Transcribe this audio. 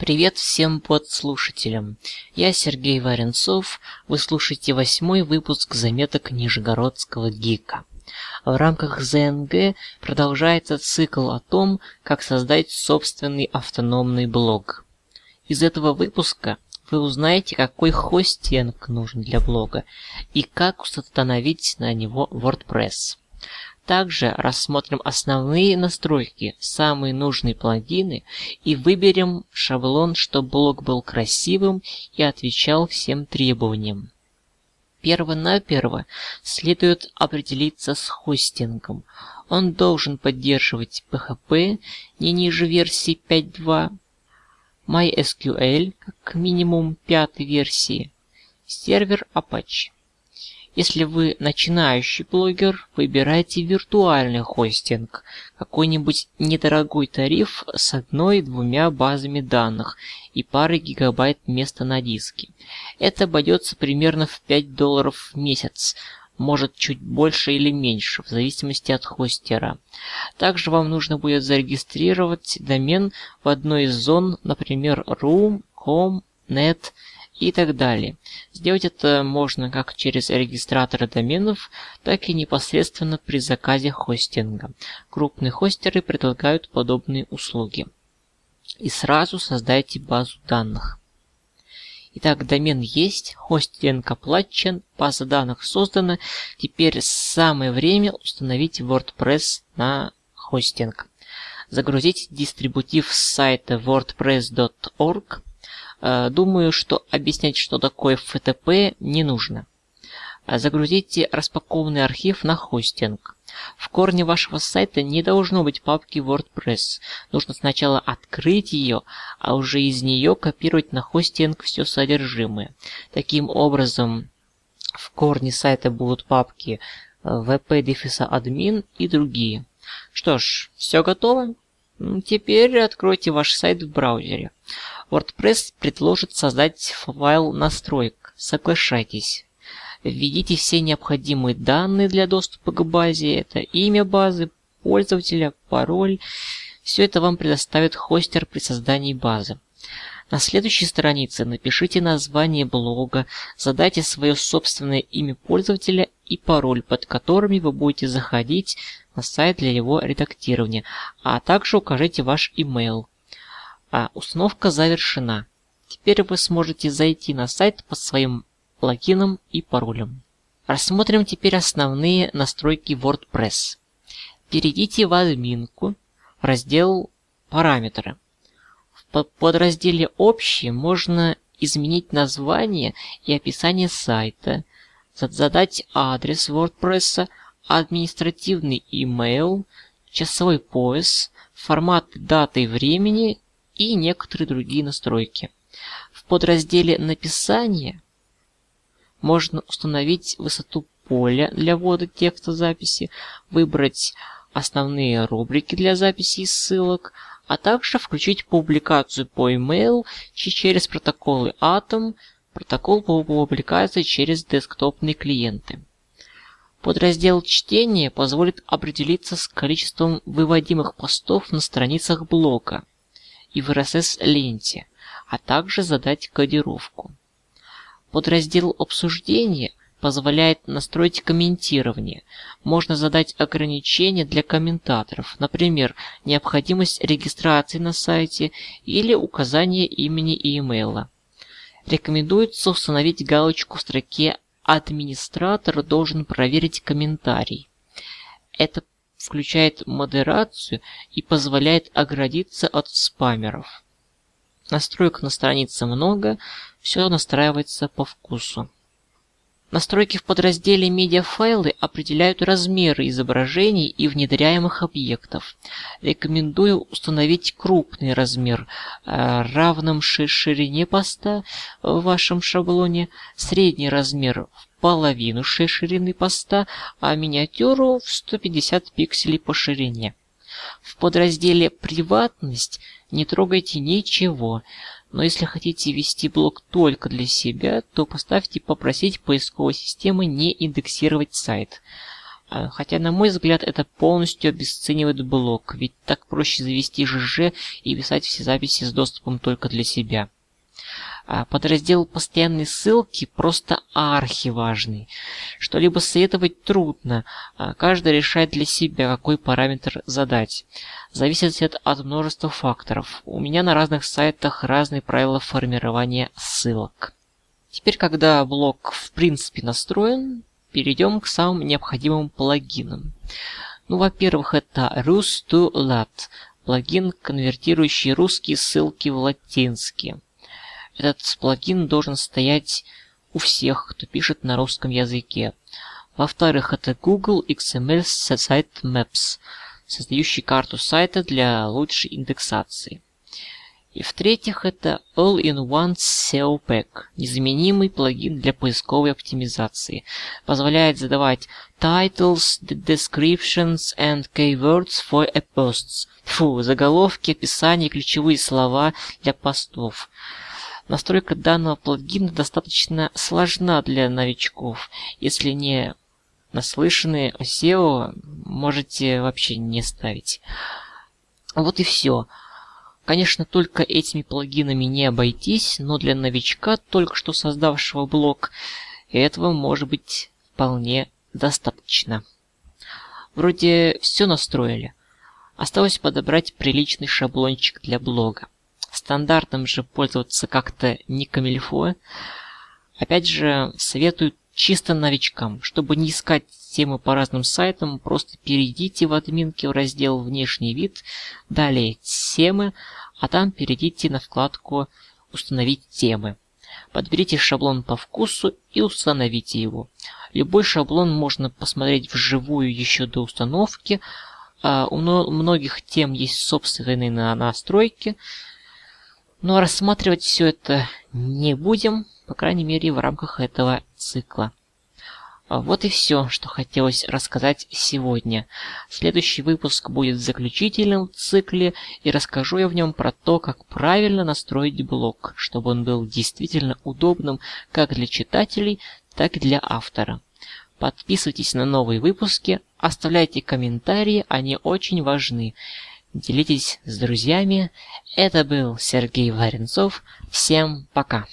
Привет всем подслушателям. Я Сергей Варенцов. Вы слушаете восьмой выпуск заметок Нижегородского ГИКа. В рамках ЗНГ продолжается цикл о том, как создать собственный автономный блог. Из этого выпуска вы узнаете, какой хостинг нужен для блога и как установить на него WordPress. Также рассмотрим основные настройки, самые нужные плагины и выберем шаблон, чтобы блог был красивым и отвечал всем требованиям. Перво-наперво следует определиться с хостингом. Он должен поддерживать PHP не ниже версии 5.2, MySQL как минимум пятой версии, сервер Apache. Если вы начинающий блогер, выбирайте виртуальный хостинг, какой-нибудь недорогой тариф с одной-двумя базами данных и парой гигабайт места на диске. Это обойдется примерно в 5 долларов в месяц, может чуть больше или меньше, в зависимости от хостера. Также вам нужно будет зарегистрировать домен в одной из зон, например, room, com, net и так далее. Сделать это можно как через регистраторы доменов, так и непосредственно при заказе хостинга. Крупные хостеры предлагают подобные услуги. И сразу создайте базу данных. Итак, домен есть, хостинг оплачен, база данных создана. Теперь самое время установить WordPress на хостинг. Загрузить дистрибутив с сайта wordpress.org думаю, что объяснять, что такое FTP, не нужно. Э, загрузите распакованный архив на хостинг. В корне вашего сайта не должно быть папки WordPress. Нужно сначала открыть ее, а уже из нее копировать на хостинг все содержимое. Таким образом, в корне сайта будут папки wp-admin э, и другие. Что ж, все готово? Теперь откройте ваш сайт в браузере. WordPress предложит создать файл настроек. Соглашайтесь. Введите все необходимые данные для доступа к базе. Это имя базы, пользователя, пароль. Все это вам предоставит хостер при создании базы. На следующей странице напишите название блога, задайте свое собственное имя пользователя и пароль, под которыми вы будете заходить на сайт для его редактирования, а также укажите ваш email. А установка завершена. Теперь вы сможете зайти на сайт по своим логинам и паролям. Рассмотрим теперь основные настройки WordPress. Перейдите в админку, в раздел «Параметры». В подразделе «Общие» можно изменить название и описание сайта, задать адрес WordPress, административный email, часовой пояс, формат даты и времени и некоторые другие настройки. В подразделе «Написание» можно установить высоту поля для ввода текста записи, выбрать основные рубрики для записи и ссылок, а также включить публикацию по email через протоколы Atom, протокол публикации через десктопные клиенты. Подраздел чтения позволит определиться с количеством выводимых постов на страницах блока и в RSS-ленте, а также задать кодировку. Подраздел обсуждения позволяет настроить комментирование. Можно задать ограничения для комментаторов, например, необходимость регистрации на сайте или указание имени и имейла. Рекомендуется установить галочку в строке «Администратор должен проверить комментарий». Это включает модерацию и позволяет оградиться от спамеров. Настроек на странице много, все настраивается по вкусу. Настройки в подразделе «Медиафайлы» определяют размеры изображений и внедряемых объектов. Рекомендую установить крупный размер, э, равным ширине поста в вашем шаблоне, средний размер в половину ширины поста, а миниатюру в 150 пикселей по ширине. В подразделе «Приватность» не трогайте ничего, но если хотите вести блог только для себя, то поставьте «Попросить поисковой системы не индексировать сайт». А, хотя, на мой взгляд, это полностью обесценивает блок, ведь так проще завести ЖЖ и писать все записи с доступом только для себя. А подраздел «Постоянные ссылки» просто архиважный. Что-либо советовать трудно, а каждый решает для себя, какой параметр задать. Зависит это от множества факторов. У меня на разных сайтах разные правила формирования ссылок. Теперь, когда блок в принципе настроен, перейдем к самым необходимым плагинам. Ну, во-первых, это Rus2Lat, плагин, конвертирующий русские ссылки в латинские. Этот плагин должен стоять у всех, кто пишет на русском языке. Во-вторых, это Google XML Site Maps, создающий карту сайта для лучшей индексации. И в-третьих, это All-in-One SEO Pack, незаменимый плагин для поисковой оптимизации. Позволяет задавать titles, descriptions and keywords for a posts. Фу, заголовки, описание, ключевые слова для постов. Настройка данного плагина достаточно сложна для новичков. Если не наслышаны о SEO, можете вообще не ставить. Вот и все. Конечно, только этими плагинами не обойтись, но для новичка, только что создавшего блог, этого может быть вполне достаточно. Вроде все настроили. Осталось подобрать приличный шаблончик для блога. Стандартным же пользоваться как-то не камильфо. Опять же, советую чисто новичкам. Чтобы не искать темы по разным сайтам, просто перейдите в админке в раздел «Внешний вид», далее «Темы», а там перейдите на вкладку «Установить темы». Подберите шаблон по вкусу и установите его. Любой шаблон можно посмотреть вживую еще до установки. А у многих тем есть собственные настройки. Но рассматривать все это не будем, по крайней мере в рамках этого цикла. А вот и все, что хотелось рассказать сегодня. Следующий выпуск будет заключительным в цикле, и расскажу я в нем про то, как правильно настроить блог, чтобы он был действительно удобным как для читателей, так и для автора. Подписывайтесь на новые выпуски, оставляйте комментарии, они очень важны. Делитесь с друзьями. Это был Сергей Варенцов. Всем пока.